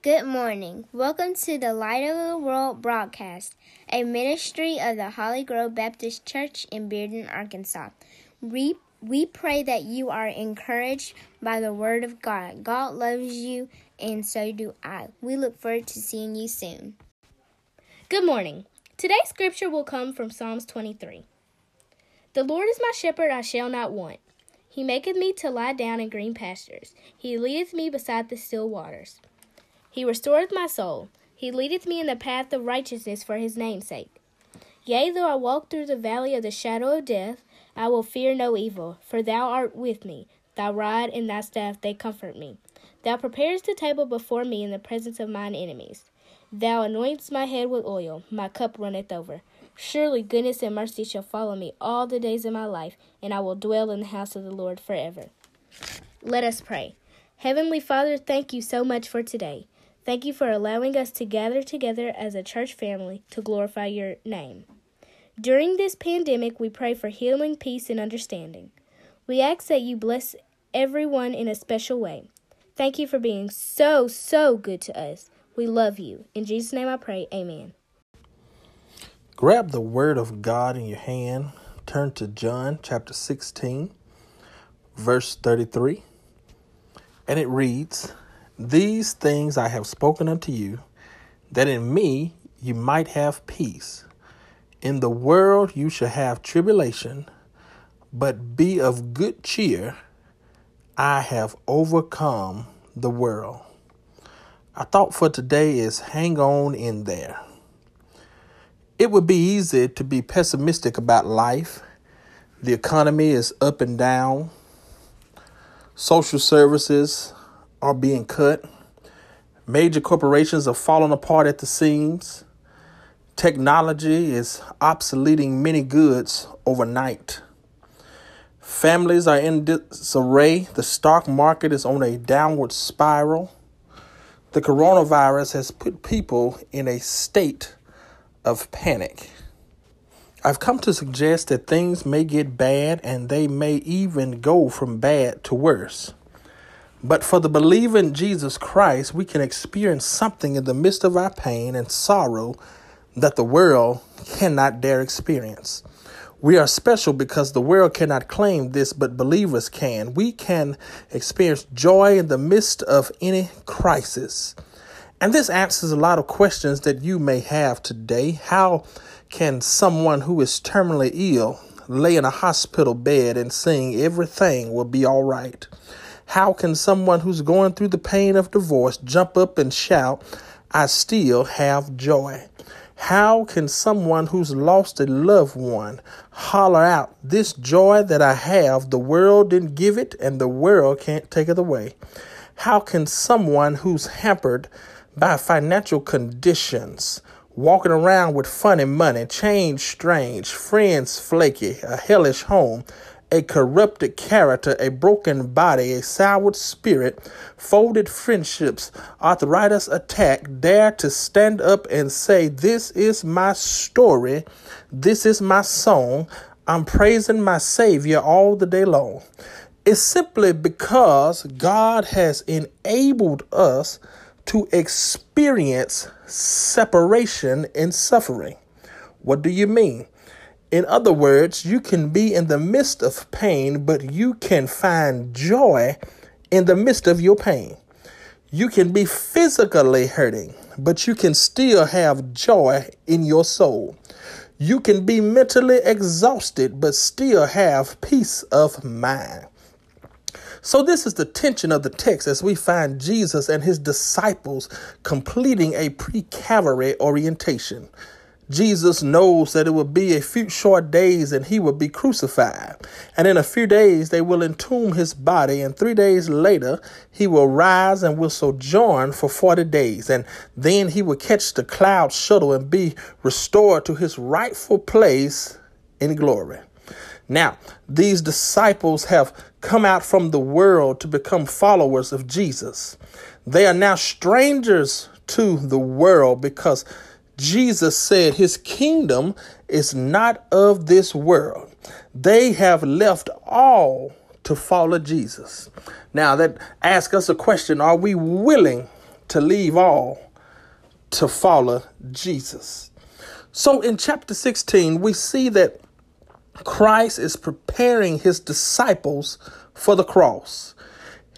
Good morning. Welcome to the Light of the World broadcast, a ministry of the Holly Grove Baptist Church in Bearden, Arkansas. We, we pray that you are encouraged by the Word of God. God loves you, and so do I. We look forward to seeing you soon. Good morning. Today's scripture will come from Psalms 23. The Lord is my shepherd, I shall not want. He maketh me to lie down in green pastures. He leadeth me beside the still waters. He restoreth my soul. He leadeth me in the path of righteousness for his name's sake. Yea, though I walk through the valley of the shadow of death, I will fear no evil, for thou art with me. Thy rod and thy staff, they comfort me. Thou preparest the table before me in the presence of mine enemies. Thou anointest my head with oil, my cup runneth over. Surely goodness and mercy shall follow me all the days of my life, and I will dwell in the house of the Lord forever. Let us pray. Heavenly Father, thank you so much for today. Thank you for allowing us to gather together as a church family to glorify your name. During this pandemic, we pray for healing, peace, and understanding. We ask that you bless everyone in a special way. Thank you for being so, so good to us. We love you. In Jesus' name I pray, amen. Grab the Word of God in your hand. Turn to John chapter 16, verse 33. And it reads, These things I have spoken unto you, that in me you might have peace. In the world you shall have tribulation, but be of good cheer. I have overcome the world. Our thought for today is hang on in there. It would be easy to be pessimistic about life. The economy is up and down. Social services are being cut. Major corporations are falling apart at the seams. Technology is obsoleting many goods overnight. Families are in disarray. The stock market is on a downward spiral. The coronavirus has put people in a state of panic. I've come to suggest that things may get bad and they may even go from bad to worse. But for the believer in Jesus Christ, we can experience something in the midst of our pain and sorrow that the world cannot dare experience. We are special because the world cannot claim this, but believers can. We can experience joy in the midst of any crisis. And this answers a lot of questions that you may have today. How can someone who is terminally ill lay in a hospital bed and saying everything will be all right? How can someone who's going through the pain of divorce jump up and shout, I still have joy? How can someone who's lost a loved one holler out, This joy that I have, the world didn't give it and the world can't take it away? How can someone who's hampered by financial conditions, walking around with funny money, change strange, friends flaky, a hellish home, a corrupted character, a broken body, a soured spirit, folded friendships, arthritis attack, dare to stand up and say, This is my story, this is my song, I'm praising my Savior all the day long. It's simply because God has enabled us to experience separation and suffering. What do you mean? In other words, you can be in the midst of pain, but you can find joy in the midst of your pain. You can be physically hurting, but you can still have joy in your soul. You can be mentally exhausted, but still have peace of mind. So, this is the tension of the text as we find Jesus and his disciples completing a pre Calvary orientation. Jesus knows that it will be a few short days and he will be crucified. And in a few days, they will entomb his body, and three days later, he will rise and will sojourn for 40 days. And then he will catch the cloud shuttle and be restored to his rightful place in glory. Now, these disciples have come out from the world to become followers of Jesus. They are now strangers to the world because Jesus said his kingdom is not of this world. They have left all to follow Jesus. Now, that asks us a question Are we willing to leave all to follow Jesus. So in chapter 16, we see that Christ is preparing his disciples for the cross.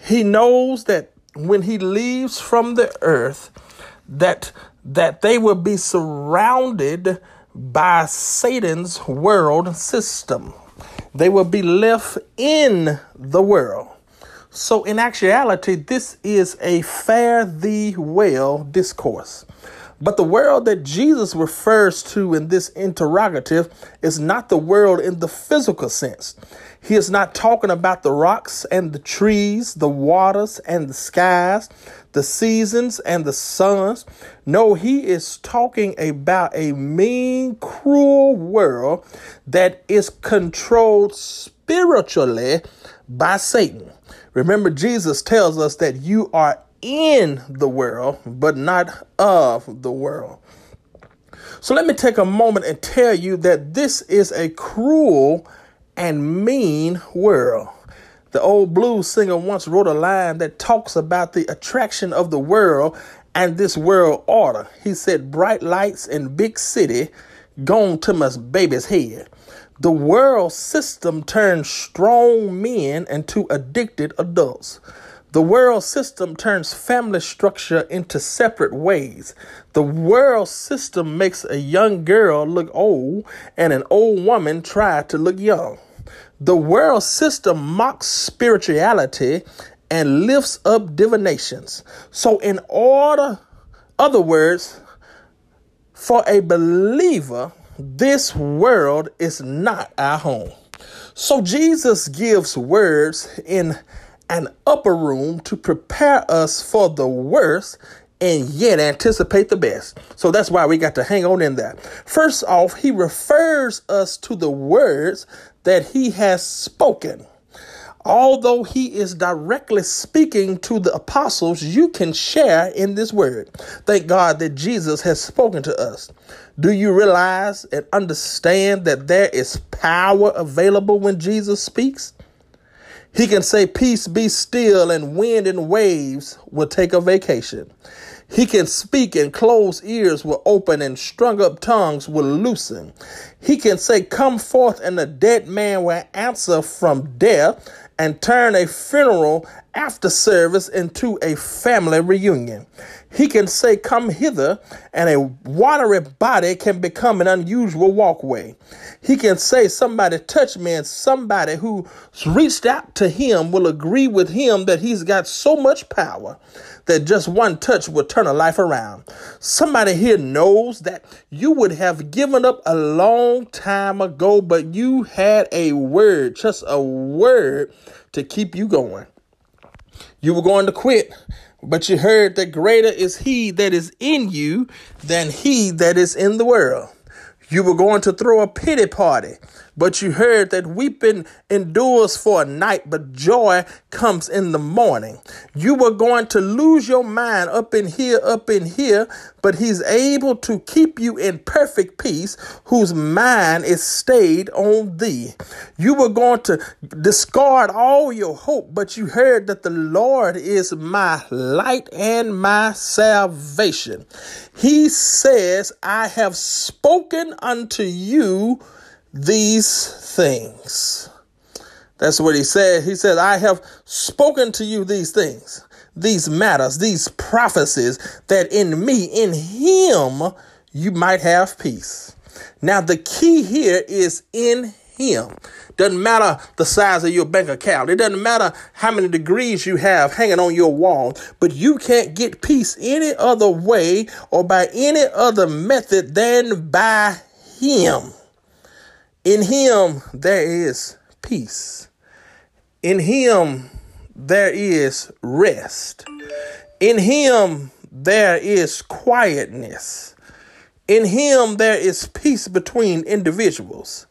He knows that when he leaves from the earth, that that they will be surrounded by Satan's world system. They will be left in the world. So, in actuality, this is a fare thee well discourse. But the world that Jesus refers to in this interrogative is not the world in the physical sense. He is not talking about the rocks and the trees, the waters and the skies, the seasons and the suns. No, he is talking about a mean, cruel world that is controlled spiritually by Satan. Remember, Jesus tells us that you are in the world, but not of the world. So let me take a moment and tell you that this is a cruel and mean world. The old blues singer once wrote a line that talks about the attraction of the world and this world order. He said, Bright lights in big city gone to my baby's head. The world system turns strong men into addicted adults. The world system turns family structure into separate ways. The world system makes a young girl look old and an old woman try to look young. The world system mocks spirituality and lifts up divinations. So, in order, other words, for a believer, this world is not our home. So Jesus gives words in an upper room to prepare us for the worst and yet anticipate the best. So that's why we got to hang on in that. First off, he refers us to the words that he has spoken. Although he is directly speaking to the apostles, you can share in this word. Thank God that Jesus has spoken to us. Do you realize and understand that there is power available when Jesus speaks? He can say, Peace be still, and wind and waves will take a vacation. He can speak and closed ears will open and strung up tongues will loosen. He can say, Come forth, and the dead man will answer from death and turn a funeral after service into a family reunion. He can say, Come hither, and a watery body can become an unusual walkway. He can say, Somebody touch me, and somebody who's reached out to him will agree with him that he's got so much power that just one touch will turn a life around. Somebody here knows that you would have given up a long time ago, but you had a word, just a word to keep you going. You were going to quit, but you heard that greater is he that is in you than he that is in the world. You were going to throw a pity party, but you heard that weeping endures for a night, but joy comes in the morning. You were going to lose your mind up in here, up in here, but he's able to keep you in perfect peace, whose mind is stayed on thee. You were going to discard all your hope, but you heard that the Lord is my light and my salvation. He says, I have spoken unto you these things. That's what he said. He said, I have spoken to you these things, these matters, these prophecies, that in me, in him, you might have peace. Now, the key here is in him. Doesn't matter the size of your bank account. It doesn't matter how many degrees you have hanging on your wall, but you can't get peace any other way or by any other method than by him. In him there is peace. In him there is rest. In him there is quietness. In him there is peace between individuals.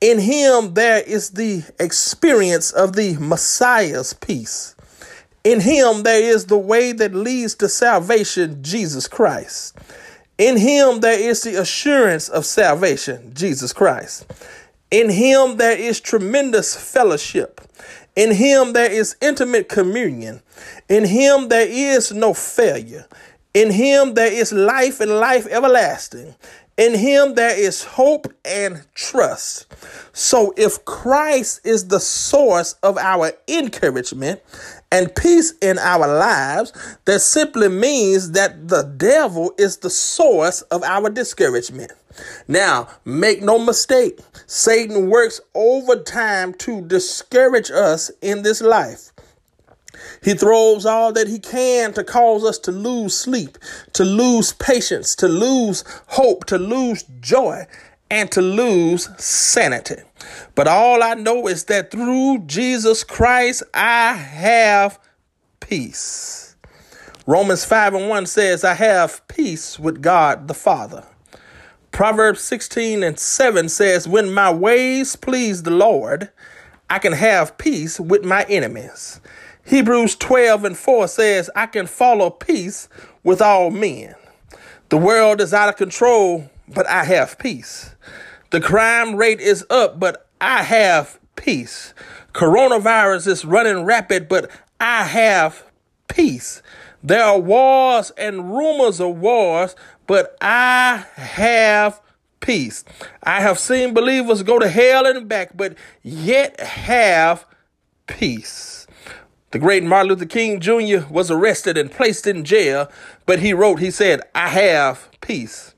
In him there is the experience of the Messiah's peace. In him there is the way that leads to salvation, Jesus Christ. In him there is the assurance of salvation, Jesus Christ. In him there is tremendous fellowship. In him there is intimate communion. In him there is no failure. In him there is life and life everlasting. In him there is hope and trust. So if Christ is the source of our encouragement and peace in our lives, that simply means that the devil is the source of our discouragement. Now, make no mistake, Satan works overtime to discourage us in this life. He throws all that he can to cause us to lose sleep, to lose patience, to lose hope, to lose joy, and to lose sanity. But all I know is that through Jesus Christ, I have peace. Romans 5 and 1 says, I have peace with God the Father. Proverbs 16 and 7 says, When my ways please the Lord, I can have peace with my enemies. Hebrews 12 and 4 says, I can follow peace with all men. The world is out of control, but I have peace. The crime rate is up, but I have peace. Coronavirus is running rapid, but I have peace. There are wars and rumors of wars, but I have peace. I have seen believers go to hell and back, but yet have peace. The great Martin Luther King Jr. was arrested and placed in jail, but he wrote, he said, I have peace.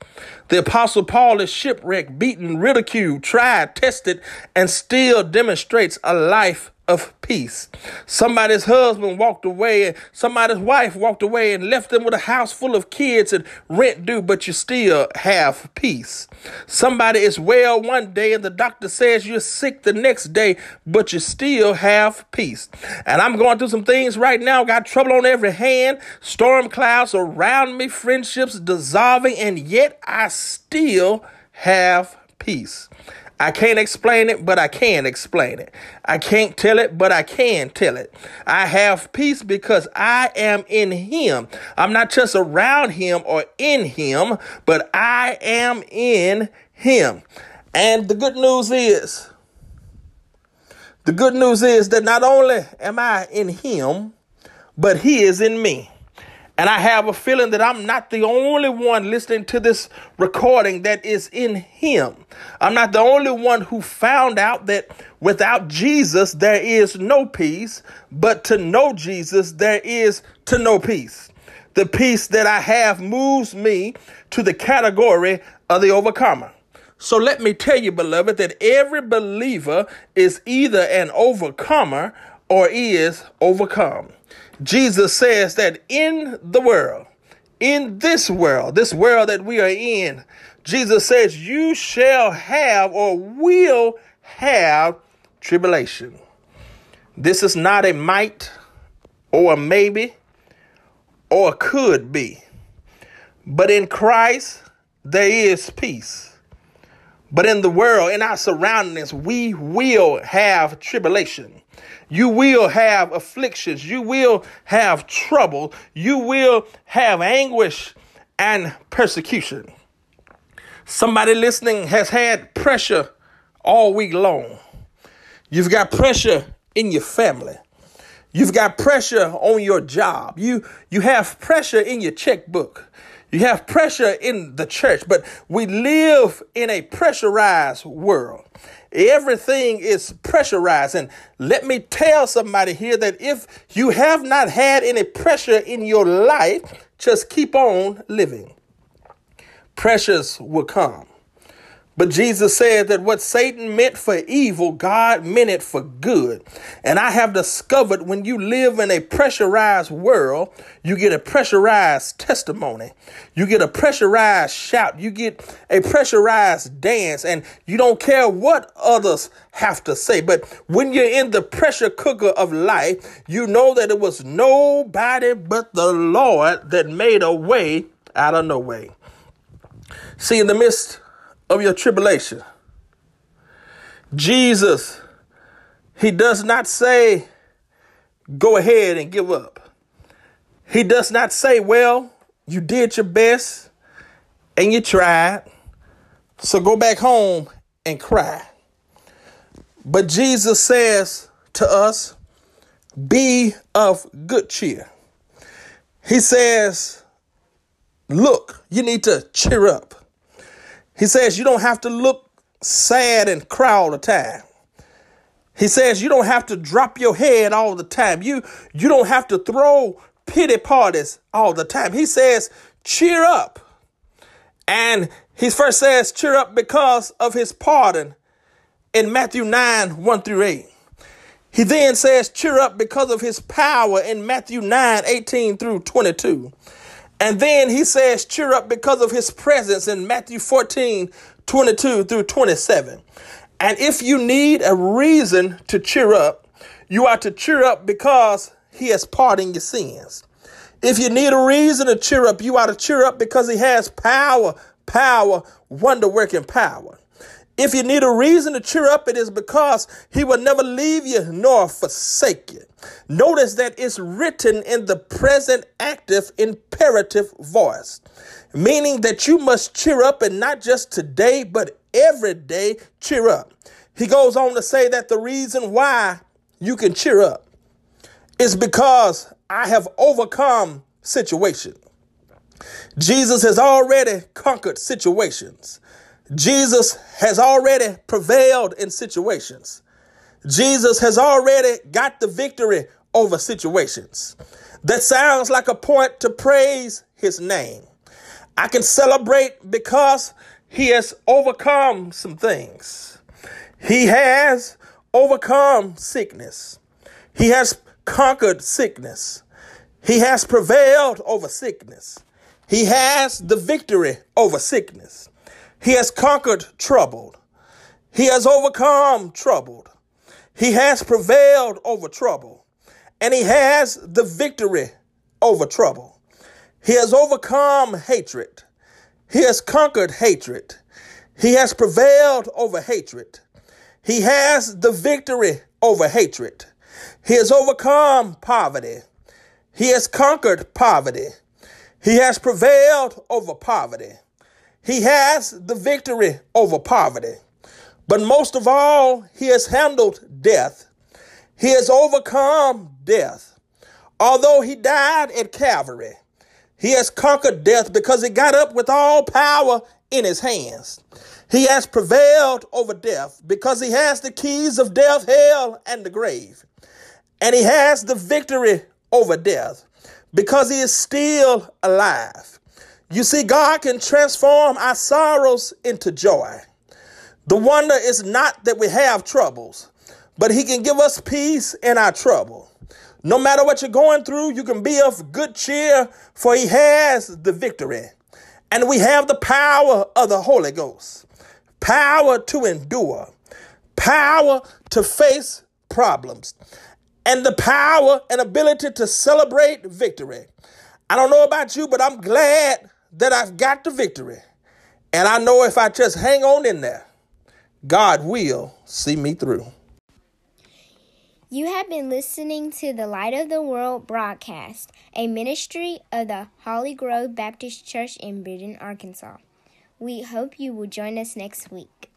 The Apostle Paul is shipwrecked, beaten, ridiculed, tried, tested, and still demonstrates a life of peace. Somebody's husband walked away, and somebody's wife walked away and left them with a house full of kids and rent due, but you still have peace. Somebody is well one day and the doctor says you're sick the next day, but you still have peace. And I'm going through some things right now, got trouble on every hand, storm clouds around me, friendships dissolving, and yet I still have peace. I can't explain it, but I can explain it. I can't tell it, but I can tell it. I have peace because I am in Him. I'm not just around Him or in Him, but I am in Him. And the good news is, the good news is that not only am I in Him, but He is in me. And I have a feeling that I'm not the only one listening to this recording that is in Him. I'm not the only one who found out that without Jesus, there is no peace, but to know Jesus, there is to know peace. The peace that I have moves me to the category of the overcomer. So let me tell you, beloved, that every believer is either an overcomer or is overcome. Jesus says that in the world, in this world, this world that we are in, Jesus says, You shall have or will have tribulation. This is not a might or a maybe or could be. But in Christ, there is peace. But in the world, in our surroundings, we will have tribulation. You will have afflictions. You will have trouble. You will have anguish and persecution. Somebody listening has had pressure all week long. You've got pressure in your family. You've got pressure on your job. You you have pressure in your checkbook. You have pressure in the church, but we live in a pressurized world. Everything is pressurized. And let me tell somebody here that if you have not had any pressure in your life, just keep on living. Pressures will come. But Jesus said that what Satan meant for evil, God meant it for good. And I have discovered when you live in a pressurized world, you get a pressurized testimony. You get a pressurized shout. You get a pressurized dance. And you don't care what others have to say. But when you're in the pressure cooker of life, you know that it was nobody but the Lord that made a way out of no way. See, in the midst of your tribulation. Jesus, he does not say, go ahead and give up. He does not say, well, you did your best and you tried, so go back home and cry. But Jesus says to us, be of good cheer. He says, look, you need to cheer up. He says, you don't have to look sad and cry all the time. He says, you don't have to drop your head all the time. You, you don't have to throw pity parties all the time. He says, cheer up. And he first says, cheer up because of his pardon in Matthew 9, 1 through 8. He then says, cheer up because of his power in Matthew 9, 18 through 22. And then he says, cheer up because of his presence in Matthew 14, 22 through 27. And if you need a reason to cheer up, you are to cheer up because he has pardoned your sins. If you need a reason to cheer up, you ought to cheer up because he has power, power, wonder working power. If you need a reason to cheer up, it is because he will never leave you nor forsake you. Notice that it's written in the present active imperative voice, meaning that you must cheer up and not just today, but every day cheer up. He goes on to say that the reason why you can cheer up is because I have overcome situation. Jesus has already conquered situations. Jesus has already prevailed in situations. Jesus has already got the victory over situations. That sounds like a point to praise his name. I can celebrate because he has overcome some things. He has overcome sickness. He has conquered sickness. He has prevailed over sickness. He has the victory over sickness. He has conquered trouble. He has overcome trouble. He has prevailed over trouble. And he has the victory over trouble. He has overcome hatred. He has conquered hatred. He has prevailed over hatred. He has the victory over hatred. He has overcome poverty. He has conquered poverty. He has prevailed over poverty. He has the victory over poverty. But most of all, he has handled death. He has overcome death. Although he died at Calvary, he has conquered death because he got up with all power in his hands. He has prevailed over death because he has the keys of death, hell, and the grave. And he has the victory over death because he is still alive. You see, God can transform our sorrows into joy. The wonder is not that we have troubles, but he can give us peace in our trouble. No matter what you're going through, you can be of good cheer, for he has the victory. And we have the power of the Holy Ghost power to endure, power to face problems, and the power and ability to celebrate victory. I don't know about you, but I'm glad that I've got the victory. And I know if I just hang on in there, God will see me through. You have been listening to the Light of the World broadcast, a ministry of the Holly Grove Baptist Church in Bearden, Arkansas. We hope you will join us next week.